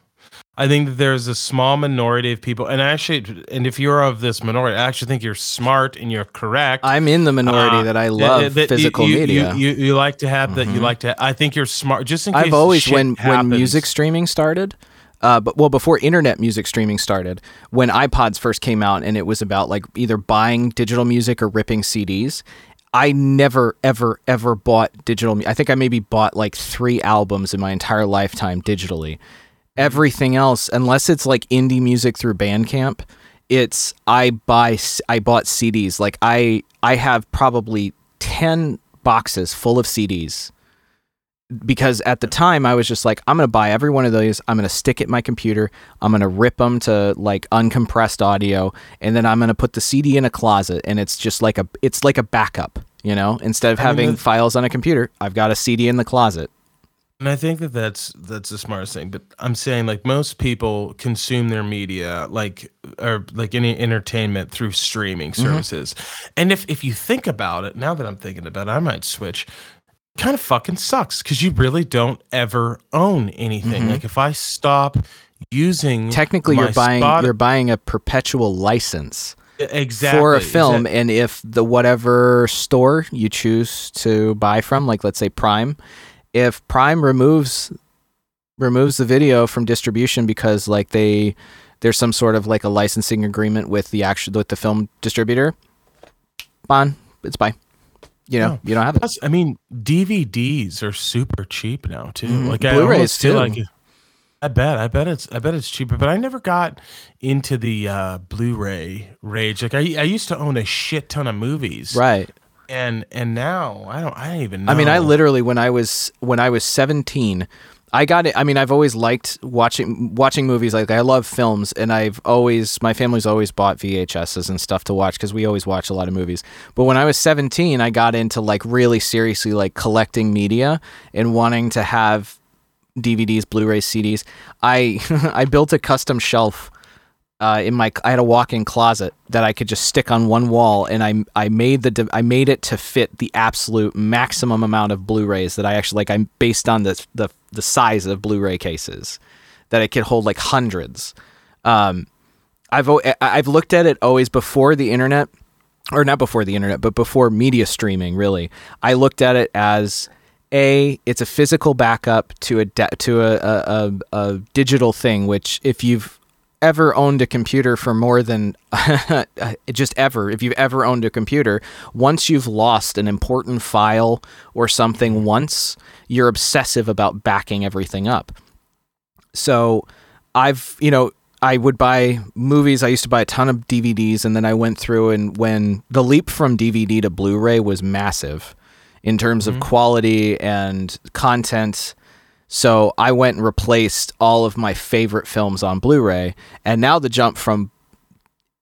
I think that there's a small minority of people, and actually, and if you're of this minority, I actually think you're smart and you're correct. i'm in the minority Uh, that i love that you- physical you, media You, you, you like to have that. You Mhm. like to. I think you're smart. Just in case I've always when when music streaming started, uh, but well before internet music streaming started, when iPods first came out, and it was about like either buying digital music or ripping CDs. I never ever ever bought digital. I think I maybe bought like three albums in my entire lifetime digitally. Everything else, unless it's like indie music through Bandcamp, it's I buy I bought CDs. Like I I have probably ten boxes full of CDs because at the time I was just like, I'm gonna buy every one of those. I'm gonna stick it in my computer. I'm gonna rip them to like uncompressed audio, and then I'm gonna put the CD in a closet, and it's just like a it's like a backup, you know. Instead of I mean, having the- files on a computer, I've got a CD in the closet. And I think that that's that's the smartest thing. But I'm saying like most people consume their media like or like any entertainment through streaming Mm-hmm. services. And if if you think about it, now that I'm thinking about it, I might switch. Kind of fucking sucks because you really don't ever own anything. Mhm. Like if I stop using Technically, you're buying Spot- you're buying a perpetual license exactly for a film, Exact- and if the whatever store you choose to buy from, like let's say Prime, if Prime removes removes the video from distribution because like they there's some sort of like a licensing agreement with the actual with the film distributor, on it's bye. You know, Oh. you don't have it. Plus, I mean, DVDs are super cheap now too. Mhm. Like I Blu-rays, almost too. Like, I bet, I bet it's, I bet it's cheaper. But I never got into the uh, Blu-ray rage. Like I, I used to own a shit ton of movies, Right. and and now I don't, I don't even. know. I mean, I literally when I was when I was 17, I got it. I mean, I've always liked watching watching movies. Like I love films, and I've always my family's always bought VHSs and stuff to watch because we always watch a lot of movies. But when I was 17, I got into like really seriously like collecting media and wanting to have DVDs, Blu-rays, CDs. I I built a custom shelf uh, in my I had a walk-in closet that I could just stick on one wall, and I I made the I made it to fit the absolute maximum amount of Blu-rays that I actually like. I'm based on the the the size of Blu-ray cases that it could hold like hundreds. Um, I've I've looked at it always before the internet, or not before the internet, but before media streaming. Really, I looked at it as a it's a physical backup to a de- to a, a, a, a digital thing. Which if you've ever owned a computer for more than just ever, if you've ever owned a computer, once you've lost an important file or something once, you're obsessive about backing everything up. So I've, you know, I would buy movies. I used to buy a ton of DVDs, and then I went through and when the leap from DVD to Blu ray was massive in terms mm-hmm. of quality and content so I went and replaced all of my favorite films on Blu-ray, and now the jump from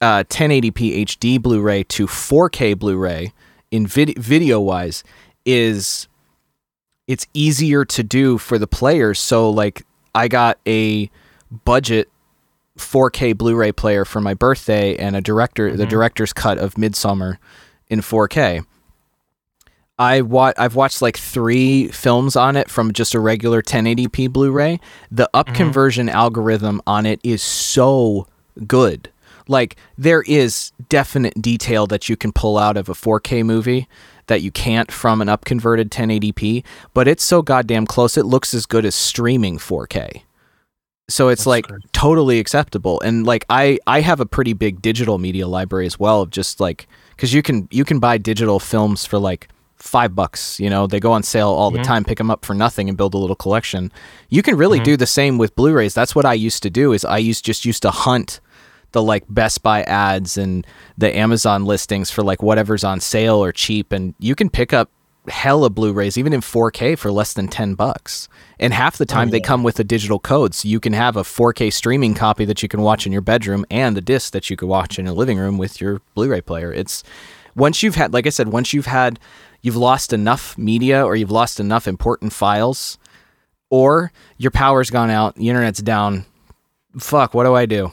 uh, 1080p HD Blu-ray to 4K Blu-ray in vid- video-wise is it's easier to do for the players. So like I got a budget 4K Blu-ray player for my birthday and a director mm-hmm. the director's cut of Midsommar in 4K. I wa- I've watched like three films on it from just a regular 1080p Blu-ray. The up mm-hmm. algorithm on it is so good. Like there is definite detail that you can pull out of a 4K movie that you can't from an up converted 1080p, but it's so goddamn close. It looks as good as streaming 4K. So it's That's like totally acceptable. And like I I have a pretty big digital media library as well, of just like cuz you can you can buy digital films for like five bucks. You know, they go on sale all the mm-hmm. time. Pick them up for nothing and build a little collection. You can really mm-hmm. do the same with Blu-rays. That's what I used to do. Is I used just used to hunt the like Best Buy ads and the Amazon listings for like whatever's on sale or cheap, and you can pick up hella Blu-rays even in 4K for less than 10 bucks. And half the time oh, yeah. they come with a digital code so you can have a 4K streaming copy that you can watch in your bedroom and the disc that you could watch in your living room with your Blu-ray player. It's once you've had like I said, once you've had you've lost enough media or you've lost enough important files or your power's gone out, the internet's down. Fuck, what do I do?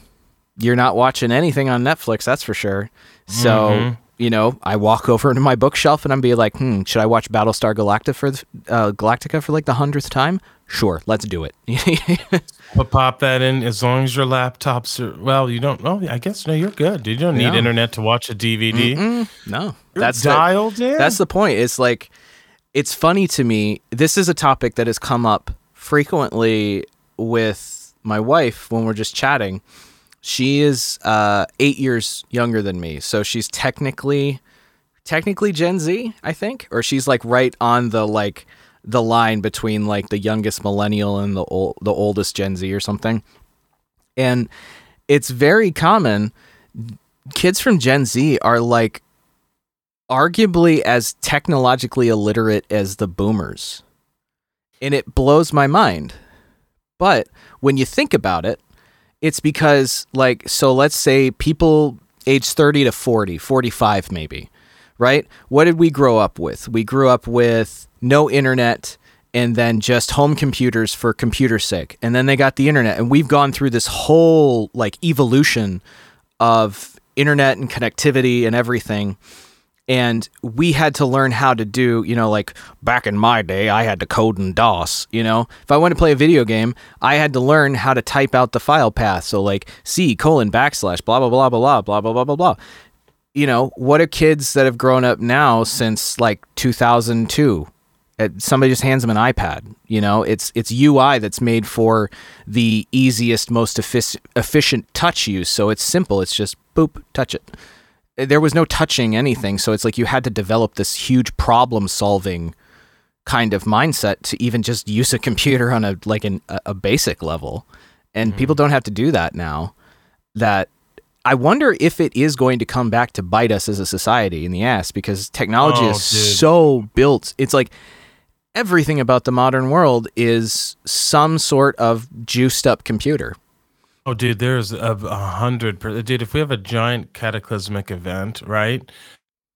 You're not watching anything on Netflix, that's for sure. So, mm-hmm. You know, I walk over to my bookshelf and I'm be like, hmm, should I watch Battlestar Galactica for uh, Galactica for like the hundredth time? Sure, let's do it. but pop that in as long as your laptops are well. You don't. Oh, I guess no. You're good. You don't need no. internet to watch a DVD. Mm-mm. No, you're that's dialed the, in. That's the point. It's like it's funny to me. This is a topic that has come up frequently with my wife when we're just chatting. She is uh, eight years younger than me, so she's technically technically Gen Z, I think, or she's like right on the like the line between like the youngest millennial and the old, the oldest Gen Z or something. And it's very common kids from Gen Z are like arguably as technologically illiterate as the boomers. And it blows my mind. But when you think about it, it's because like so let's say people age 30 to 40, 45 maybe, right? What did we grow up with? We grew up with no internet, and then just home computers for computer sake. And then they got the internet. And we've gone through this whole like evolution of internet and connectivity and everything. And we had to learn how to do, you know, like back in my day, I had to code in DOS, you know. If I wanted to play a video game, I had to learn how to type out the file path. So like C colon backslash blah blah blah blah blah blah blah blah blah. You know, what are kids that have grown up now since like 2002? Uh, somebody just hands them an iPad. You know, it's it's UI that's made for the easiest, most efficient touch use. So it's simple. It's just boop, touch it. There was no touching anything, so it's like you had to develop this huge problem solving kind of mindset to even just use a computer on a like an, a basic level. And mm-hmm. people don't have to do that now. That I wonder if it is going to come back to bite us as a society in the ass because technology oh, is dude. so built. It's like everything about the modern world is some sort of juiced up computer. Oh, dude, there's a, hundred. Dude, if we have a giant cataclysmic event, right,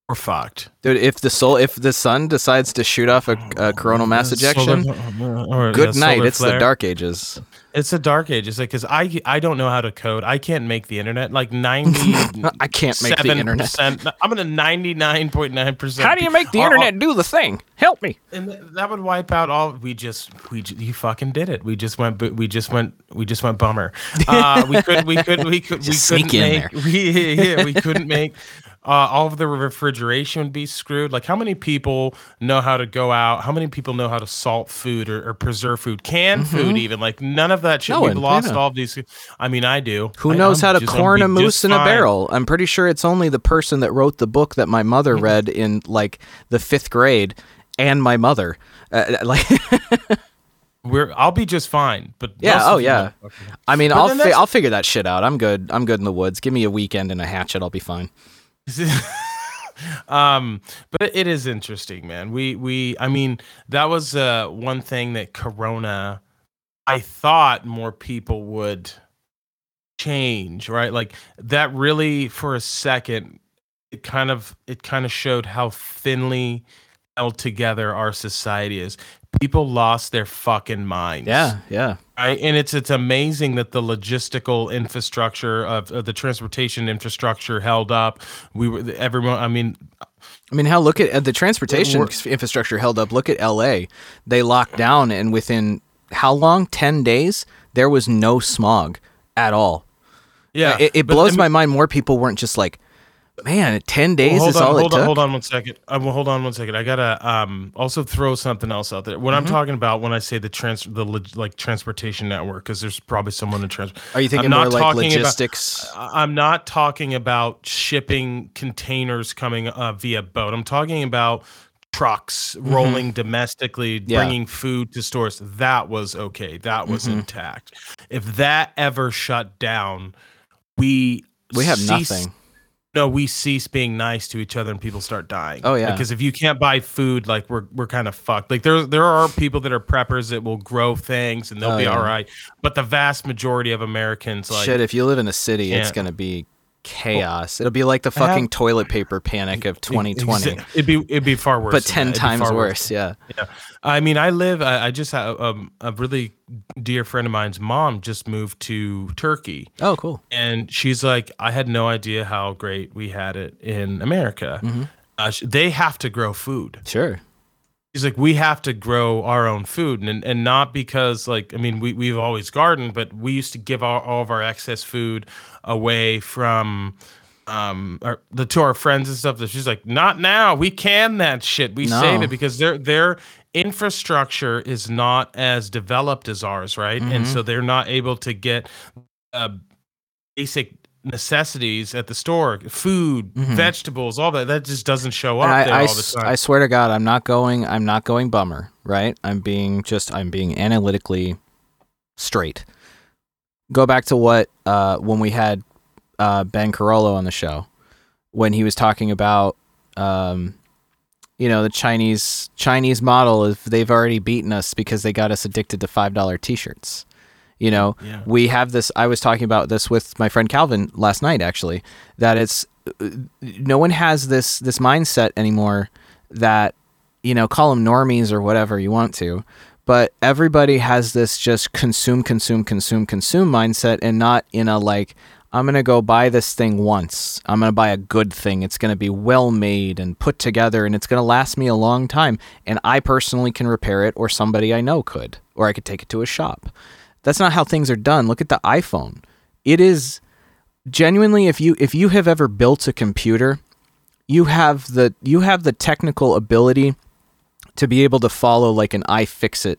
we're fucked. Dude, if the soul, if the sun decides to shoot off a, a coronal mass ejection, Solar- or, good yeah, night. It's the dark ages. It's the dark ages, like because I I don't know how to code. I can't make the internet. Like ninety. I can't make the internet. I'm at a ninety nine point nine percent. How do you make the internet do the thing? Help me. And that would wipe out all. We just we you fucking did it. We just went. We just went. We just went bummer. Uh, we could. We could. We could. We couldn't make. We, yeah, we couldn't make. Uh, all of the refrigeration would be screwed. Like, how many people know how to go out? How many people know how to salt food or, or preserve food, canned food, even? Like, none of that shit. Mm-hmm. No We've one, lost yeah. all of these. I mean, I do. Who I- knows I'm how to corn a moose in a barrel? I'm pretty sure it's only the person that wrote the book that my mother read in like the fifth grade, and my mother. Uh, like, We're. I'll be just fine. But Yeah, oh, yeah. I mean, But I'll fi- I'll figure that shit out. I'm good. I'm good in the woods. Give me a weekend and a hatchet. I'll be fine. um but it is interesting man. We we i mean that was uh one thing that corona i thought more people would change right? Like that really for a second it kind of it kind of showed how thinly held together our society is people lost their fucking minds Yeah, yeah. Right? And it's it's amazing that the logistical infrastructure of, of the transportation infrastructure held up. We were everyone. I mean, I mean, hell, look at uh, the transportation infrastructure held up. Look at L.A. They locked down, and within how long? Ten days, there was no smog at all. yeah, it, it but, blows I mean, my mind. More people weren't just like, man, ten days hold is on, all hold it on, took. hold on one second. Uh, well, hold on one second. I gotta um also throw something else out there. What Mm-hmm. I'm talking about when I say the trans the like transportation network, because there's probably someone in trans. Are you thinking I'm more not like talking about- logistics? I- I'm not talking about shipping containers coming uh, via boat. I'm talking about trucks rolling domestically, Mm-hmm. Yeah. bringing food to stores. That was okay. That was Mm-hmm. intact. If that ever shut down, we we have nothing. No, we cease being nice to each other and people start dying. Oh, yeah. because if you can't buy food, like we're we're kind of fucked. Like there there are people that are preppers that will grow things and they'll Oh, be yeah. all right. But the vast majority of Americans, like Shit, if you live in a city, it's gonna be chaos. It'll be like the fucking toilet paper panic of 2020, It'd be it'd be far worse, but ten that. It'd be times far worse. Yeah. Yeah, I mean, I live. I, I just have um, a really dear friend of mine's mom just moved to Turkey, Oh, cool. and she's like, I had no idea how great we had it in America. Mm-hmm. Uh, they have to grow food. Sure. He's like, we have to grow our own food, and and not because like I mean we we've always gardened, but we used to give all, all of our excess food away from um our, the to our friends and stuff. That she's like, not now. We can that shit. We save No. it because their their infrastructure is not as developed as ours, right? Mm-hmm. And so they're not able to get uh, basic necessities at the store food vegetables all that that just doesn't show up Mm-hmm. There I, I all the time I swear to God, I'm not going. I'm not going bummer. Right? I'm being just. I'm being analytically straight. Go back to what uh, when we had uh, Ben Carollo on the show when he was talking about, um, you know, the Chinese Chinese model. If they've already beaten us because they got us addicted to five dollar T-shirts. You know, Yeah. we have this. I was talking about this with my friend Calvin last night, actually. That it's uh, no one has this this mindset anymore that you know call them normies or whatever you want to but everybody has this just consume consume consume consume mindset and not in a like i'm going to go buy this thing once i'm going to buy a good thing it's going to be well made and put together and it's going to last me a long time and i personally can repair it or somebody i know could or i could take it to a shop that's not how things are done look at the iphone it is genuinely if you if you have ever built a computer you have the you have the technical ability to be able to follow like an iFixit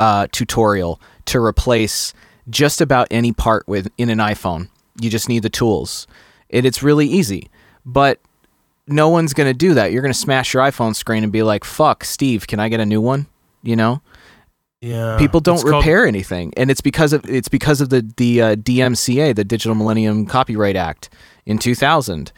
uh, tutorial to replace just about any part with in an iPhone. You just need the tools. And it's really easy. But no one's going to do that. You're going to smash your iPhone screen and be like, "Fuck, Steve, can I get a new one?" You know? Yeah, People don't It's called- repair anything, and it's because of it's because of the the uh, DMCA, the Digital Millennium Copyright Act, in 2000.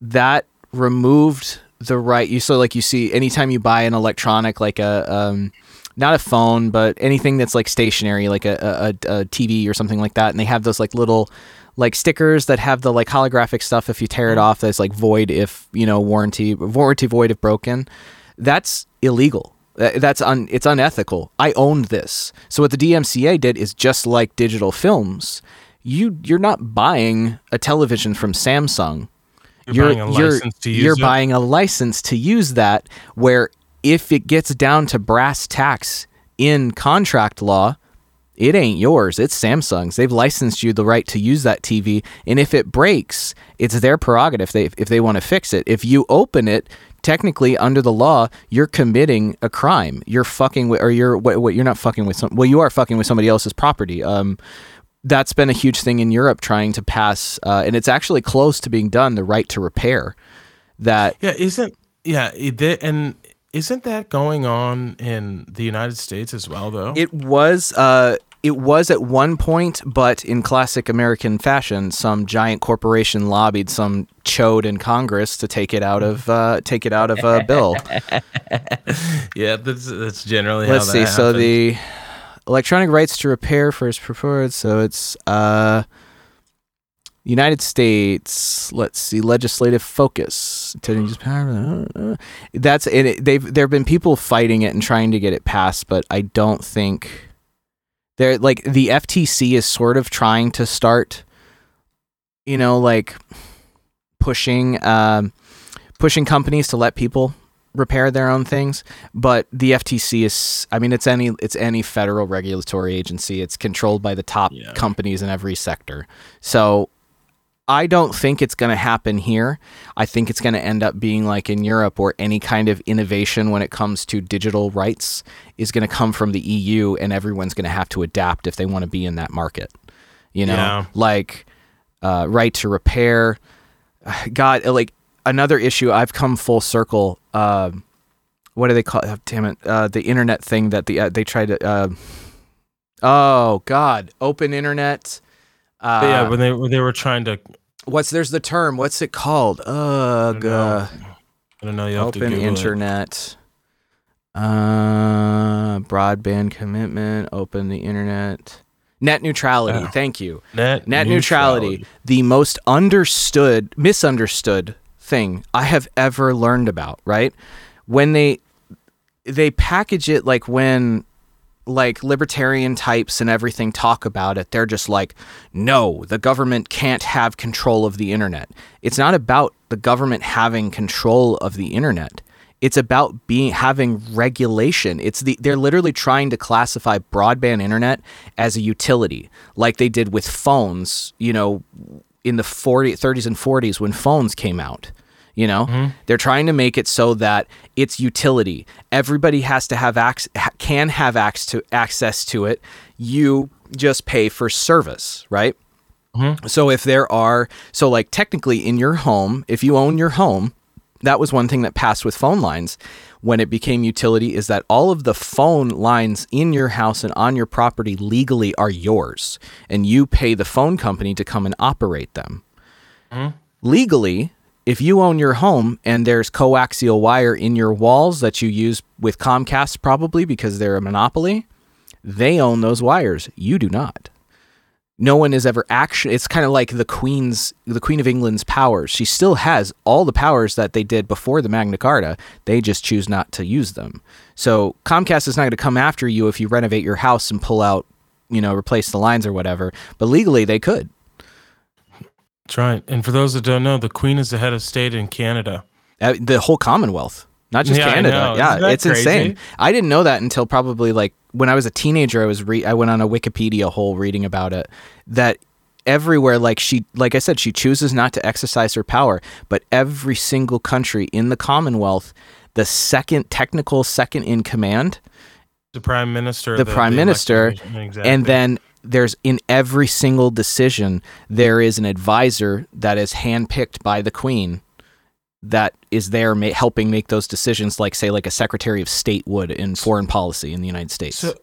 That removed the right. You so like you see anytime you buy an electronic like a um, not a phone, but anything that's like stationary, like a, a, a TV or something like that, and they have those like little like stickers that have the like holographic stuff. If you tear it off, that's like void if you know warranty warranty void if broken. That's illegal. Uh, that's un it's unethical. I owned this. So what the DMCA did is just like digital films. You you're not buying a television from Samsung. You're, buying a license to use you're it? buying a license to use that where if it gets down to brass tacks in contract law, it ain't yours. It's Samsung's. They've licensed you the right to use that TV, and if it breaks, it's their prerogative. If they if they want to fix it. If you open it, technically under the law, you're committing a crime. You're fucking with, or you're what, what you're not fucking with some. Well, you are fucking with somebody else's property. Um, that's been a huge thing in Europe trying to pass, uh, and it's actually close to being done. The right to repair. That Yeah, isn't yeah, it, and isn't that going on in the United States as well though? It was uh it was at one point, but in classic American fashion, some giant corporation lobbied some chode in Congress to take it out of uh, take it out of a bill. yeah, that's that's generally Let's see. that So the electronic rights to repair first preferred. So it's uh, United States. Let's see. Legislative focus. Power- uh, That's and it. They've there have been people fighting it and trying to get it passed, but I don't think they're like the FTC is sort of trying to start. You know, like pushing um, pushing companies to let people repair their own things but the FTC is I mean it's any it's any federal regulatory agency it's controlled by the top Yeah. companies in every sector so I don't think it's going to happen here I think it's going to end up being like in Europe where any kind of innovation when it comes to digital rights is going to come from the EU and everyone's going to have to adapt if they want to be in that market you know Yeah. like uh, right to repair God, like another issue. I've come full circle. Um, what do they call? Oh, damn it! Uh, the internet thing that the uh, they tried to. Uh, oh God! Open internet. Uh, yeah, when they when they were trying to what's there's the term? What's it called? Ugh. uh, I don't know, you have to open Google it. internet. Uh, broadband commitment. Open the internet. Net neutrality. Thank you. net net neutrality, the most understood misunderstood thing i have ever learned about right when they they package it like when like libertarian types and everything talk about it they're just like no the government can't have control of the internet. It's not about the government having control of the internet. It's about being having regulation. It's the they're literally trying to classify broadband internet as a utility like they did with phones you know in the 40 30s and 40s when phones came out you know? Mm-hmm. They're trying to make it so that it's utility. Everybody has to have ac- can have access to access to it. You just pay for service right? Mm-hmm. So if there are so like technically in your home if you own your home that was one thing that passed with phone lines. When it became utility is that all of the phone lines in your house and on your property legally are yours and you pay the phone company to come and operate them. Mm-hmm. Legally, if you own your home and there's coaxial wire in your walls that you use with Comcast, probably because they're a monopoly, they own those wires. You do not. No one is ever action. It's kind of like the Queen's, the Queen of England's powers. She still has all the powers that they did before the Magna Carta. They just choose not to use them. So Comcast is not going to come after you if you renovate your house and pull out, you know, replace the lines or whatever. But legally, they could. That's right. And for those that don't know, the Queen is the head of state in Canada. Uh, the whole Commonwealth, not just Yeah, Canada. Yeah, it's insane. I didn't know that until probably like when I was a teenager. I was re- I went on a Wikipedia hole reading about it. That everywhere, like she, like I said, she chooses not to exercise her power, but every single country in the Commonwealth, the second technical second in command, The prime minister. the prime minister, exactly. and then there's in every single decision there is an advisor that is handpicked by the queen that is there ma- helping make those decisions like say like a secretary of state would in foreign policy in the united states. So,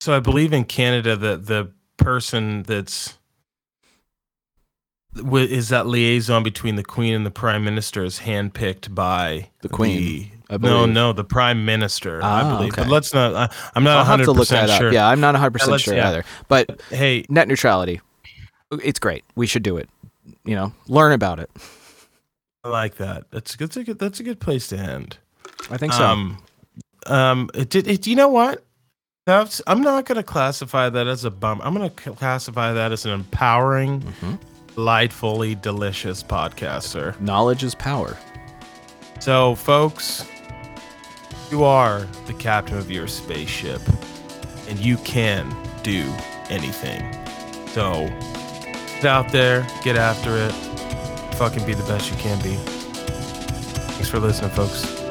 so I believe in Canada that the person that's is that liaison between the queen and the prime minister is handpicked by The queen, I no, believe. no, the prime minister. I Ah, believe. But let's not. I, I'm not I'll have 100 to look percent that sure. up. Yeah, I'm not 100 percent sure yeah. either. But Hey, net neutrality, it's great. We should do it. You know, learn about it. I like that. That's that's a good. That's a good place to end. I think so. Um, um, it did. It, you know what? That's. I'm not going to classify that as a bum. I'm going to classify that as an empowering, Mhm. delightfully delicious podcast, sir. Knowledge is power. So, folks, you are the captain of your spaceship, and you can do anything. So, get out there, get after it, fucking be the best you can be. Thanks for listening, folks.